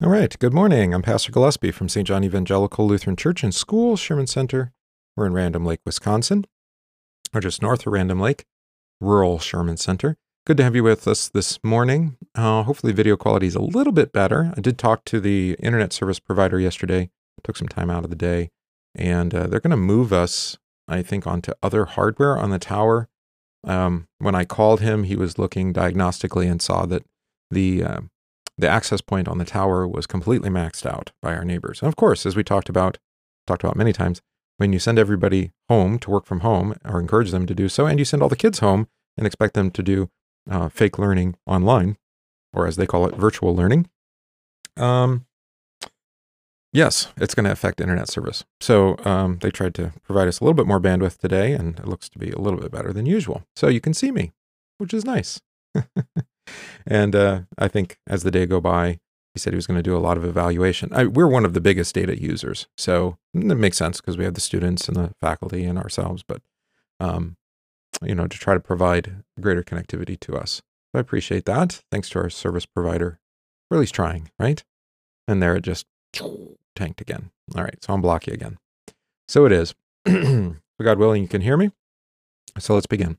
All right. Good morning. I'm Pastor Gillespie from St. John Evangelical Lutheran Church and School, Sherman Center. We're in Random Lake, Wisconsin, or just north of Random Lake, rural Sherman Center. Good to have you with us this morning. Uh, hopefully, video quality is a little bit better. I did talk to the internet service provider yesterday, took some time out of the day, and uh, they're going to move us, I think, onto other hardware on the tower. Um, when I called him, he was looking diagnostically and saw that the uh, the access point on the tower was completely maxed out by our neighbors. And of course, as we talked about, talked about many times, when you send everybody home to work from home or encourage them to do so, and you send all the kids home and expect them to do uh, fake learning online, or as they call it, virtual learning, um, yes, it's going to affect internet service. So um, they tried to provide us a little bit more bandwidth today, and it looks to be a little bit better than usual. So you can see me, which is nice. and uh, I think as the day go by, he said he was going to do a lot of evaluation. I, we're one of the biggest data users, so it makes sense because we have the students and the faculty and ourselves. But um, you know, to try to provide greater connectivity to us. so I appreciate that. Thanks to our service provider for at least trying, right? And there it just tanked again. All right, so I'm blocky again. So it is. God willing, you can hear me. So let's begin.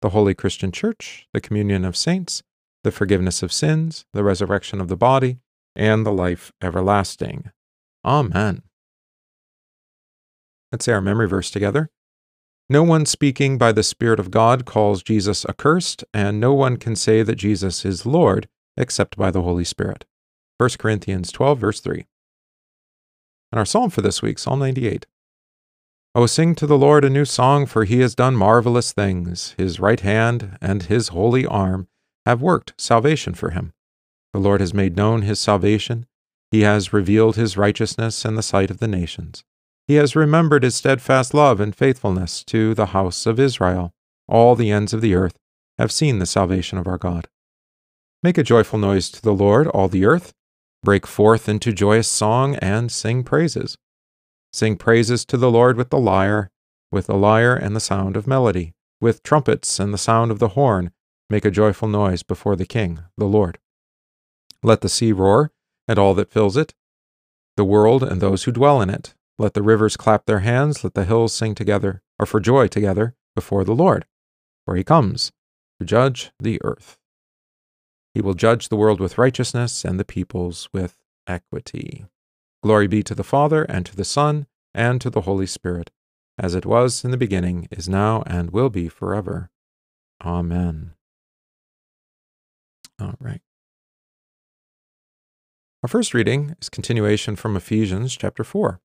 the Holy Christian Church, the communion of saints, the forgiveness of sins, the resurrection of the body, and the life everlasting. Amen. Let's say our memory verse together. No one speaking by the Spirit of God calls Jesus accursed, and no one can say that Jesus is Lord except by the Holy Spirit. 1 Corinthians 12, verse 3. And our psalm for this week, Psalm 98. O sing to the Lord a new song, for he has done marvelous things. His right hand and his holy arm have worked salvation for him. The Lord has made known his salvation. He has revealed his righteousness in the sight of the nations. He has remembered his steadfast love and faithfulness to the house of Israel. All the ends of the earth have seen the salvation of our God. Make a joyful noise to the Lord, all the earth. Break forth into joyous song and sing praises. Sing praises to the Lord with the lyre, with the lyre and the sound of melody, with trumpets and the sound of the horn. Make a joyful noise before the King, the Lord. Let the sea roar, and all that fills it, the world and those who dwell in it. Let the rivers clap their hands, let the hills sing together, or for joy together, before the Lord. For he comes to judge the earth. He will judge the world with righteousness and the peoples with equity. Glory be to the Father, and to the Son, and to the Holy Spirit, as it was in the beginning, is now, and will be forever. Amen. All right. Our first reading is continuation from Ephesians chapter 4.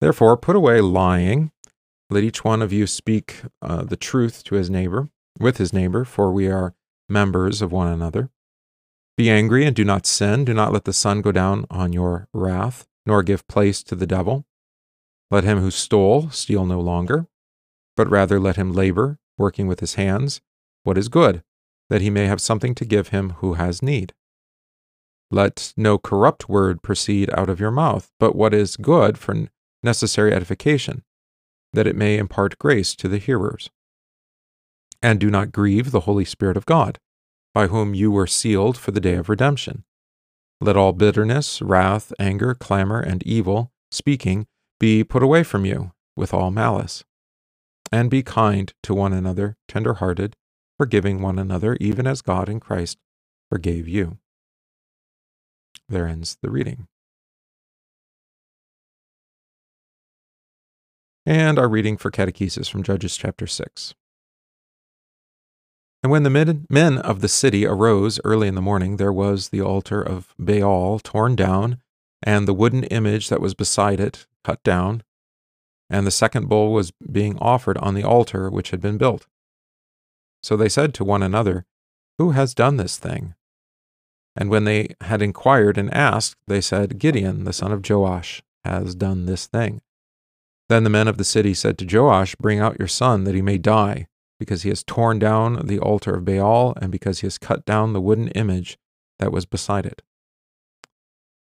Therefore, put away lying. Let each one of you speak uh, the truth to his neighbor, with his neighbor, for we are members of one another. Be angry and do not sin. Do not let the sun go down on your wrath, nor give place to the devil. Let him who stole steal no longer, but rather let him labor, working with his hands, what is good, that he may have something to give him who has need. Let no corrupt word proceed out of your mouth, but what is good for necessary edification, that it may impart grace to the hearers. And do not grieve the Holy Spirit of God by whom you were sealed for the day of redemption. Let all bitterness, wrath, anger, clamor, and evil speaking be put away from you with all malice. And be kind to one another, tender hearted, forgiving one another, even as God in Christ forgave you. There ends the reading. And our reading for catechesis from Judges chapter 6. And when the men of the city arose early in the morning, there was the altar of Baal torn down, and the wooden image that was beside it cut down, and the second bull was being offered on the altar which had been built. So they said to one another, Who has done this thing? And when they had inquired and asked, they said, Gideon, the son of Joash, has done this thing. Then the men of the city said to Joash, Bring out your son, that he may die, because he has torn down the altar of Baal, and because he has cut down the wooden image that was beside it.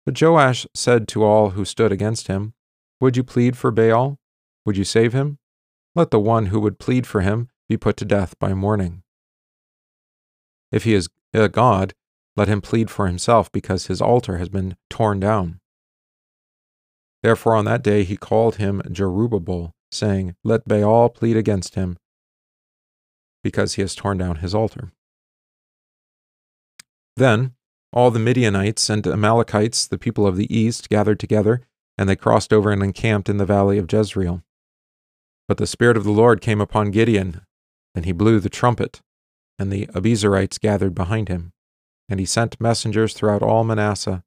But Joash said to all who stood against him, Would you plead for Baal? Would you save him? Let the one who would plead for him be put to death by morning. If he is a god, let him plead for himself, because his altar has been torn down. Therefore on that day he called him Jerubbaal, saying, Let Baal plead against him, because he has torn down his altar. Then all the Midianites and Amalekites, the people of the east, gathered together, and they crossed over and encamped in the valley of Jezreel. But the Spirit of the Lord came upon Gideon, and he blew the trumpet, and the Abiezrites gathered behind him. And he sent messengers throughout all Manasseh,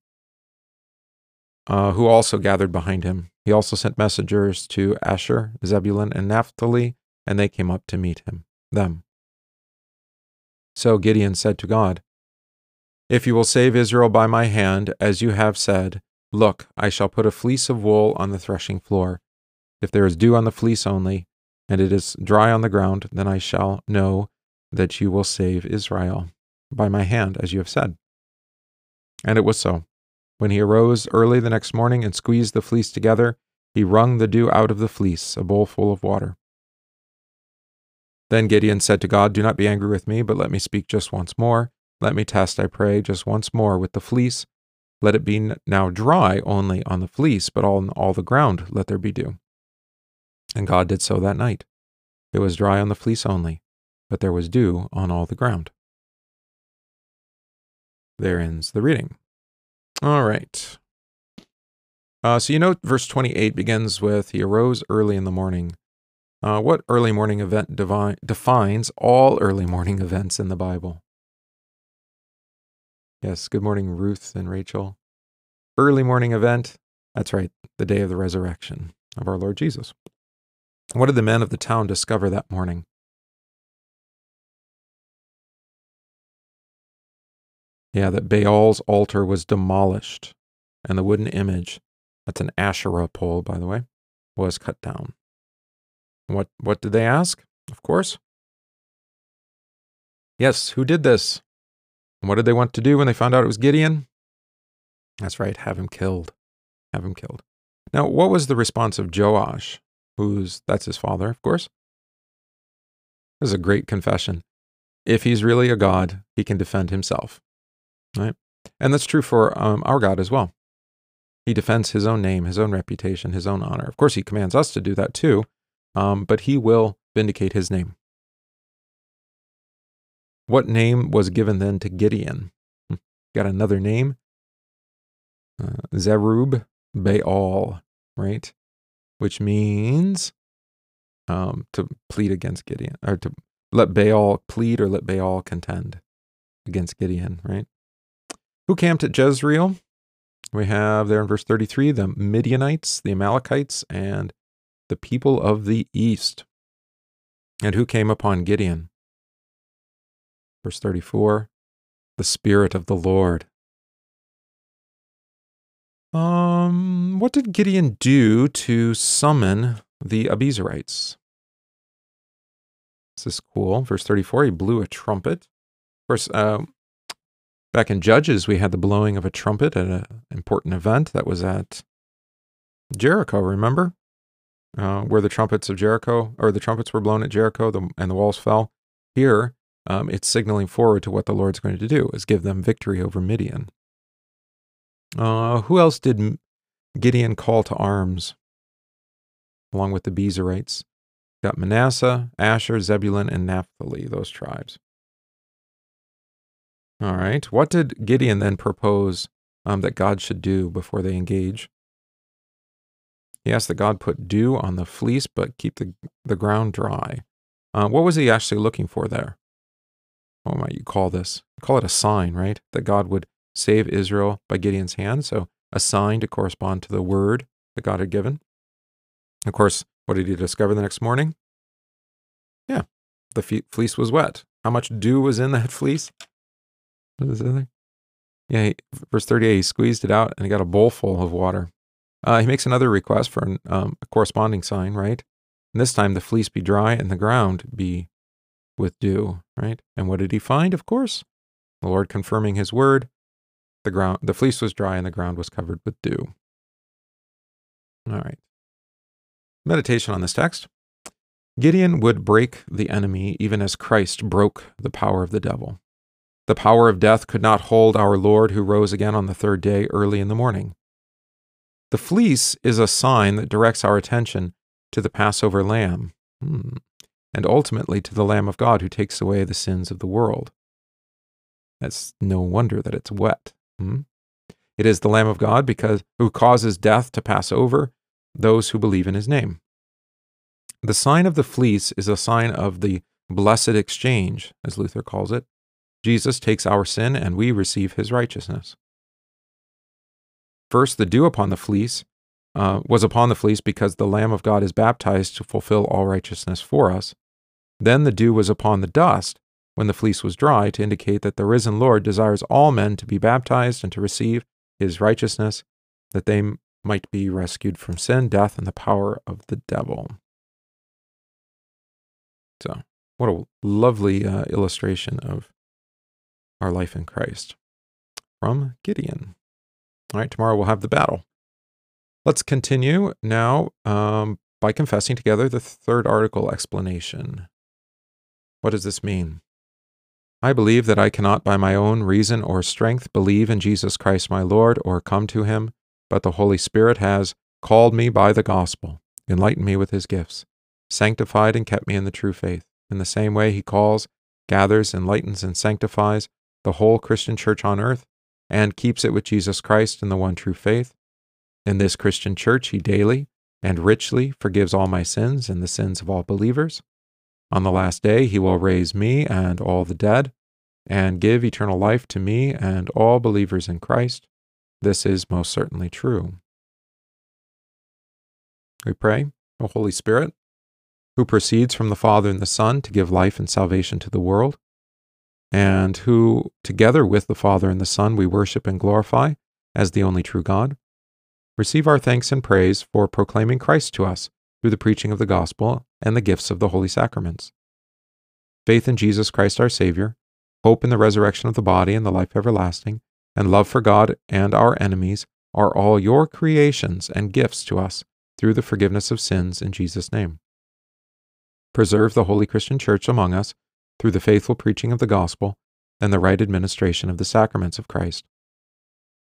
uh, who also gathered behind him. He also sent messengers to Asher, Zebulun, and Naphtali, and they came up to meet him, them. So Gideon said to God, If you will save Israel by my hand, as you have said, look, I shall put a fleece of wool on the threshing floor. If there is dew on the fleece only, and it is dry on the ground, then I shall know that you will save Israel by my hand, as you have said. And it was so. When he arose early the next morning and squeezed the fleece together, he wrung the dew out of the fleece, a bowl full of water. Then Gideon said to God, Do not be angry with me, but let me speak just once more. Let me test, I pray, just once more with the fleece. Let it be now dry only on the fleece, but on all the ground let there be dew. And God did so that night. It was dry on the fleece only, but there was dew on all the ground. There ends the reading. All right. Uh, so you know, verse 28 begins with He arose early in the morning. Uh, what early morning event defines all early morning events in the Bible? Yes, good morning, Ruth and Rachel. Early morning event. That's right, the day of the resurrection of our Lord Jesus. What did the men of the town discover that morning? Yeah, that Baal's altar was demolished and the wooden image, that's an Asherah pole, by the way, was cut down. What, what did they ask? Of course. Yes, who did this? And what did they want to do when they found out it was Gideon? That's right, have him killed. Have him killed. Now, what was the response of Joash, who's that's his father, of course? This is a great confession. If he's really a god, he can defend himself. Right? And that's true for um, our God as well. He defends his own name, his own reputation, his own honor. Of course, he commands us to do that too, um, but he will vindicate his name. What name was given then to Gideon? Hmm, got another name? Uh, Zerub Baal, right? Which means um, to plead against Gideon, or to let Baal plead or let Baal contend against Gideon, right? Who camped at Jezreel? We have there in verse 33 the Midianites, the Amalekites, and the people of the east. And who came upon Gideon? Verse 34 the Spirit of the Lord. Um, what did Gideon do to summon the Abiezrites? This is cool. Verse 34, he blew a trumpet. Of course, uh, Back in Judges, we had the blowing of a trumpet at an important event that was at Jericho, remember? Uh, where the trumpets of Jericho, or the trumpets were blown at Jericho the, and the walls fell. Here, um, it's signaling forward to what the Lord's going to do, is give them victory over Midian. Uh, who else did Gideon call to arms? Along with the Abiezrites. Got Manasseh, Asher, Zebulun, and Naphtali, those tribes. All right. What did Gideon then propose um, that God should do before they engage? He asked that God put dew on the fleece, but keep the, the ground dry. Uh, what was he actually looking for there? What might you call this? Call it a sign, right? That God would save Israel by Gideon's hand. So a sign to correspond to the word that God had given. Of course, what did he discover the next morning? Yeah, the fleece was wet. How much dew was in that fleece? What is it? Yeah, he, verse 38, he squeezed it out and he got a bowl full of water. Uh, he makes another request for an, um, a corresponding sign, right? And this time the fleece be dry and the ground be with dew, right? And what did he find? Of course, the Lord confirming his word. The ground, the fleece was dry and the ground was covered with dew. All right. Meditation on this text. Gideon would break the enemy even as Christ broke the power of the devil. The power of death could not hold our Lord who rose again on the third day early in the morning. The fleece is a sign that directs our attention to the Passover lamb, hmm. and ultimately to the Lamb of God who takes away the sins of the world. It's no wonder that it's wet. Hmm? It is the Lamb of God because who causes death to pass over those who believe in his name. The sign of the fleece is a sign of the blessed exchange, as Luther calls it. Jesus takes our sin and we receive his righteousness. First, the dew upon the fleece uh, was upon the fleece because the Lamb of God is baptized to fulfill all righteousness for us. Then the dew was upon the dust when the fleece was dry to indicate that the risen Lord desires all men to be baptized and to receive his righteousness, that they might be rescued from sin, death, and the power of the devil. So, what a lovely uh, illustration of our life in Christ from Gideon. All right, tomorrow we'll have the battle. Let's continue now um, by confessing together the third article explanation. What does this mean? I believe that I cannot by my own reason or strength believe in Jesus Christ my Lord or come to him, but the Holy Spirit has called me by the gospel, enlightened me with his gifts, sanctified and kept me in the true faith. In the same way, he calls, gathers, enlightens, and sanctifies the whole Christian church on earth, and keeps it with Jesus Christ in the one true faith. In this Christian church, he daily and richly forgives all my sins and the sins of all believers. On the last day, he will raise me and all the dead, and give eternal life to me and all believers in Christ. This is most certainly true. We pray, O Holy Spirit, who proceeds from the Father and the Son to give life and salvation to the world, and who, together with the Father and the Son, we worship and glorify as the only true God. Receive our thanks and praise for proclaiming Christ to us through the preaching of the gospel and the gifts of the holy sacraments. Faith in Jesus Christ our Savior, hope in the resurrection of the body and the life everlasting, and love for God and our enemies are all your creations and gifts to us through the forgiveness of sins in Jesus' name. Preserve the holy Christian church among us through the faithful preaching of the gospel and the right administration of the sacraments of Christ.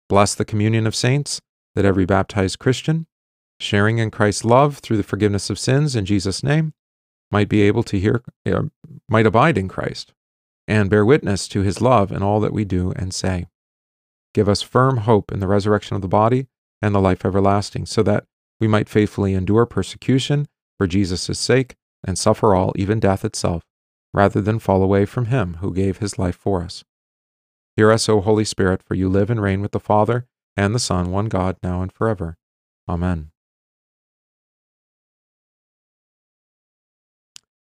Bless the communion of saints, that every baptized Christian, sharing in Christ's love through the forgiveness of sins in Jesus' name, might be able to hear, uh, might abide in Christ, and bear witness to his love in all that we do and say. Give us firm hope in the resurrection of the body and the life everlasting, so that we might faithfully endure persecution for Jesus' sake and suffer all, even death itself, rather than fall away from him who gave his life for us. Hear us, O Holy Spirit, for you live and reign with the Father and the Son, one God, now and forever. Amen.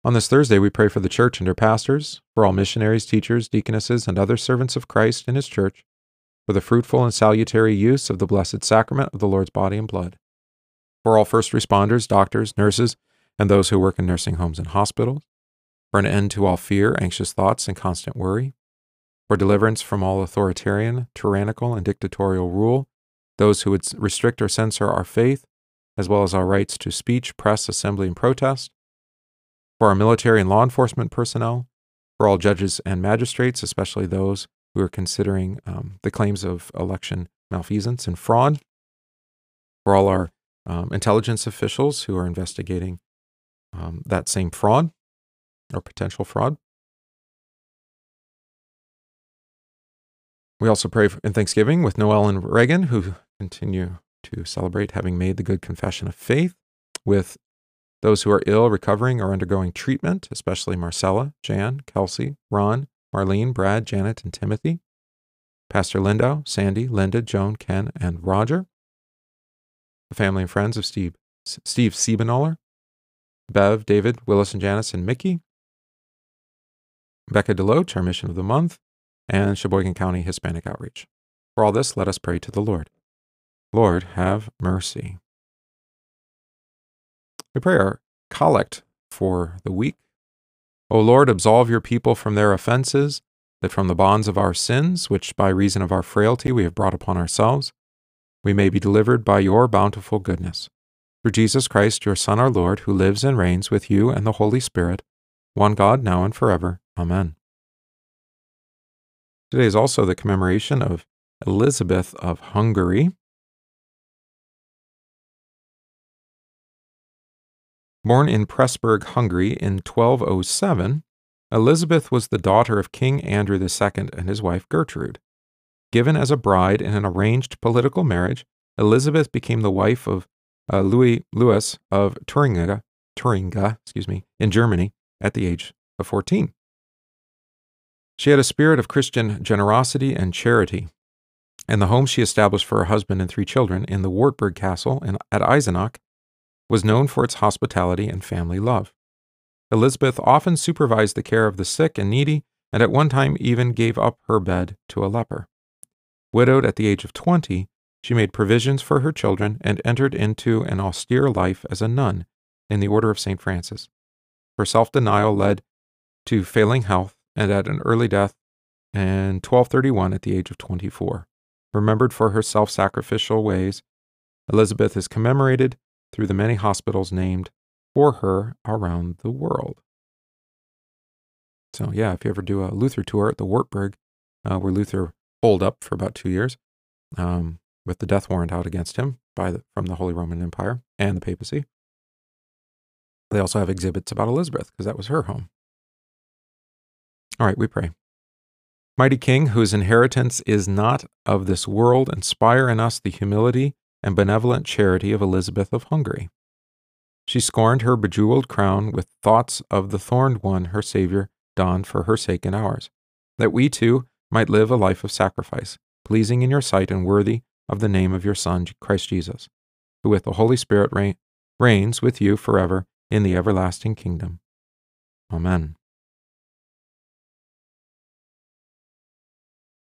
On this Thursday, we pray for the church and her pastors, for all missionaries, teachers, deaconesses, and other servants of Christ in his church, for the fruitful and salutary use of the blessed sacrament of the Lord's body and blood, for all first responders, doctors, nurses, and those who work in nursing homes and hospitals, for an end to all fear, anxious thoughts, and constant worry, for deliverance from all authoritarian, tyrannical, and dictatorial rule, those who would restrict or censor our faith, as well as our rights to speech, press, assembly, and protest, for our military and law enforcement personnel, for all judges and magistrates, especially those who are considering um, the claims of election malfeasance and fraud, for all our um, intelligence officials who are investigating um, that same fraud or potential fraud. We also pray in Thanksgiving with Noel and Reagan, who continue to celebrate having made the good confession of faith, with those who are ill, recovering, or undergoing treatment, especially Marcella, Jan, Kelsey, Ron, Marlene, Brad, Janet, and Timothy, Pastor Lindo, Sandy, Linda, Joan, Ken, and Roger, the family and friends of Steve, Steve Siebenoller, Bev, David, Willis, and Janice, and Mickey, Becca Deloach, our mission of the month, and Sheboygan County Hispanic Outreach. For all this, let us pray to the Lord. Lord, have mercy. We pray our collect for the week. O Lord, absolve your people from their offenses, that from the bonds of our sins, which by reason of our frailty we have brought upon ourselves, we may be delivered by your bountiful goodness. Through Jesus Christ, your Son, our Lord, who lives and reigns with you and the Holy Spirit, one God, now and forever. Amen. Today is also the commemoration of Elizabeth of Hungary. Born in Pressburg, Hungary in 1207, Elizabeth was the daughter of King Andrew II and his wife Gertrude. Given as a bride in an arranged political marriage, Elizabeth became the wife of uh, Louis Louis of Thuringia, Thuringia, excuse me, in Germany at the age of 14. She had a spirit of Christian generosity and charity, and the home she established for her husband and three children in the Wartburg Castle in, at Eisenach was known for its hospitality and family love. Elizabeth often supervised the care of the sick and needy, and at one time even gave up her bed to a leper. Widowed at the age of 20, she made provisions for her children and entered into an austere life as a nun in the Order of St. Francis. Her self denial led to failing health and at an early death in 1231 at the age of 24. Remembered for her self sacrificial ways, Elizabeth is commemorated through the many hospitals named for her around the world. So, yeah, if you ever do a Luther tour at the Wartburg, uh, where Luther holed up for about two years um, with the death warrant out against him by the, from the Holy Roman Empire and the papacy, they also have exhibits about Elizabeth because that was her home. All right, we pray. Mighty King, whose inheritance is not of this world, inspire in us the humility and benevolent charity of Elizabeth of Hungary. She scorned her bejeweled crown with thoughts of the thorned one her Savior donned for her sake and ours, that we too might live a life of sacrifice, pleasing in your sight and worthy of the name of your Son, Christ Jesus, who with the Holy Spirit reign, reigns with you forever in the everlasting kingdom. Amen.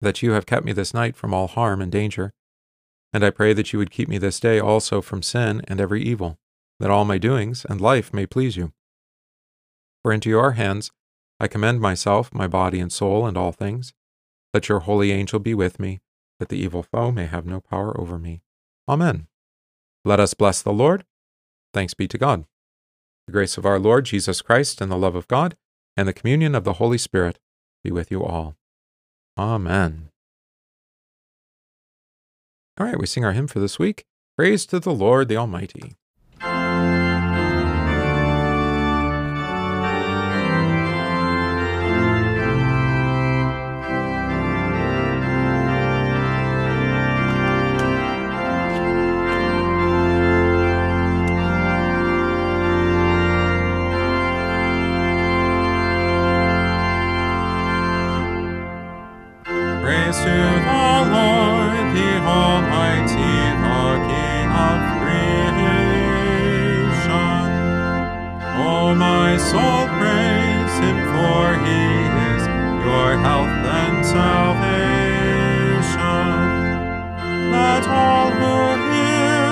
that you have kept me this night from all harm and danger. And I pray that you would keep me this day also from sin and every evil, that all my doings and life may please you. For into your hands I commend myself, my body and soul, and all things. Let your holy angel be with me, that the evil foe may have no power over me. Amen. Let us bless the Lord. Thanks be to God. The grace of our Lord Jesus Christ and the love of God and the communion of the Holy Spirit be with you all. Amen. All right, we sing our hymn for this week. Praise to the Lord the Almighty. soul praise him, for he is your health and salvation. Let all who hear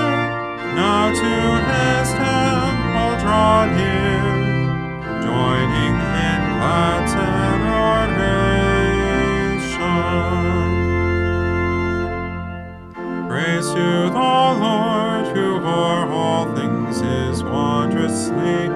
now to his temple draw near, joining in glad adoration. Praise you, the Lord, who o'er all things is wondrously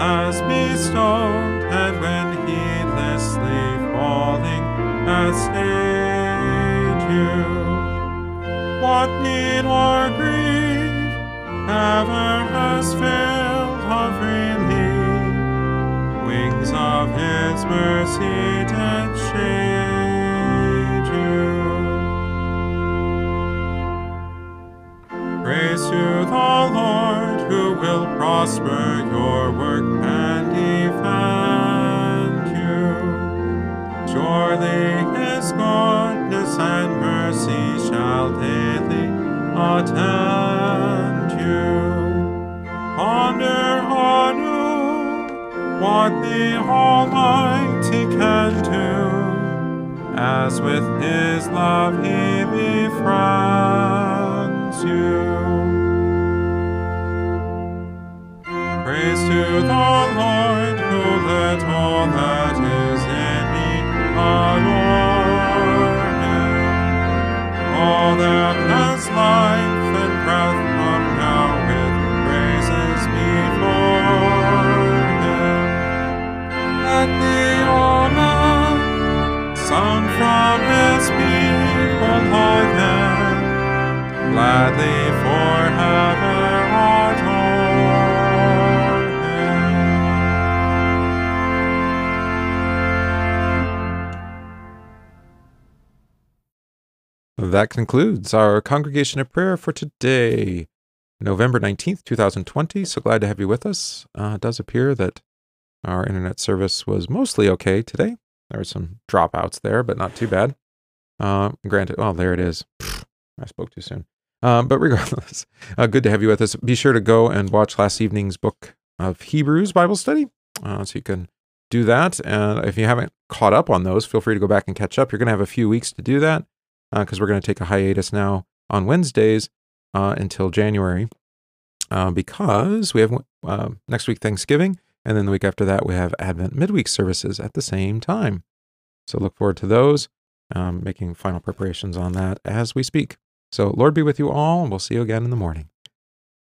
has bestowed, and when heedlessly falling has stayed you. What need or grief ever has failed of relief? Wings of His mercy did shade you. Praise to the Lord who will prosper your as with his love he befriends you. Praise to the Lord That concludes our congregation of prayer for today, November 19th, 2020. So glad to have you with us. Uh, it does appear that our internet service was mostly okay today. There were some dropouts there, but not too bad. Uh, granted, well, there it is. I spoke too soon. Um, but regardless, uh, good to have you with us. Be sure to go and watch last evening's book of Hebrews Bible study. Uh, so you can do that. And if you haven't caught up on those, feel free to go back and catch up. You're going to have a few weeks to do that because we're going to take a hiatus now on Wednesdays uh, until January uh, because we have uh, next week Thanksgiving, and then the week after that we have Advent midweek services at the same time. So look forward to those, um, making final preparations on that as we speak. So Lord be with you all, and we'll see you again in the morning.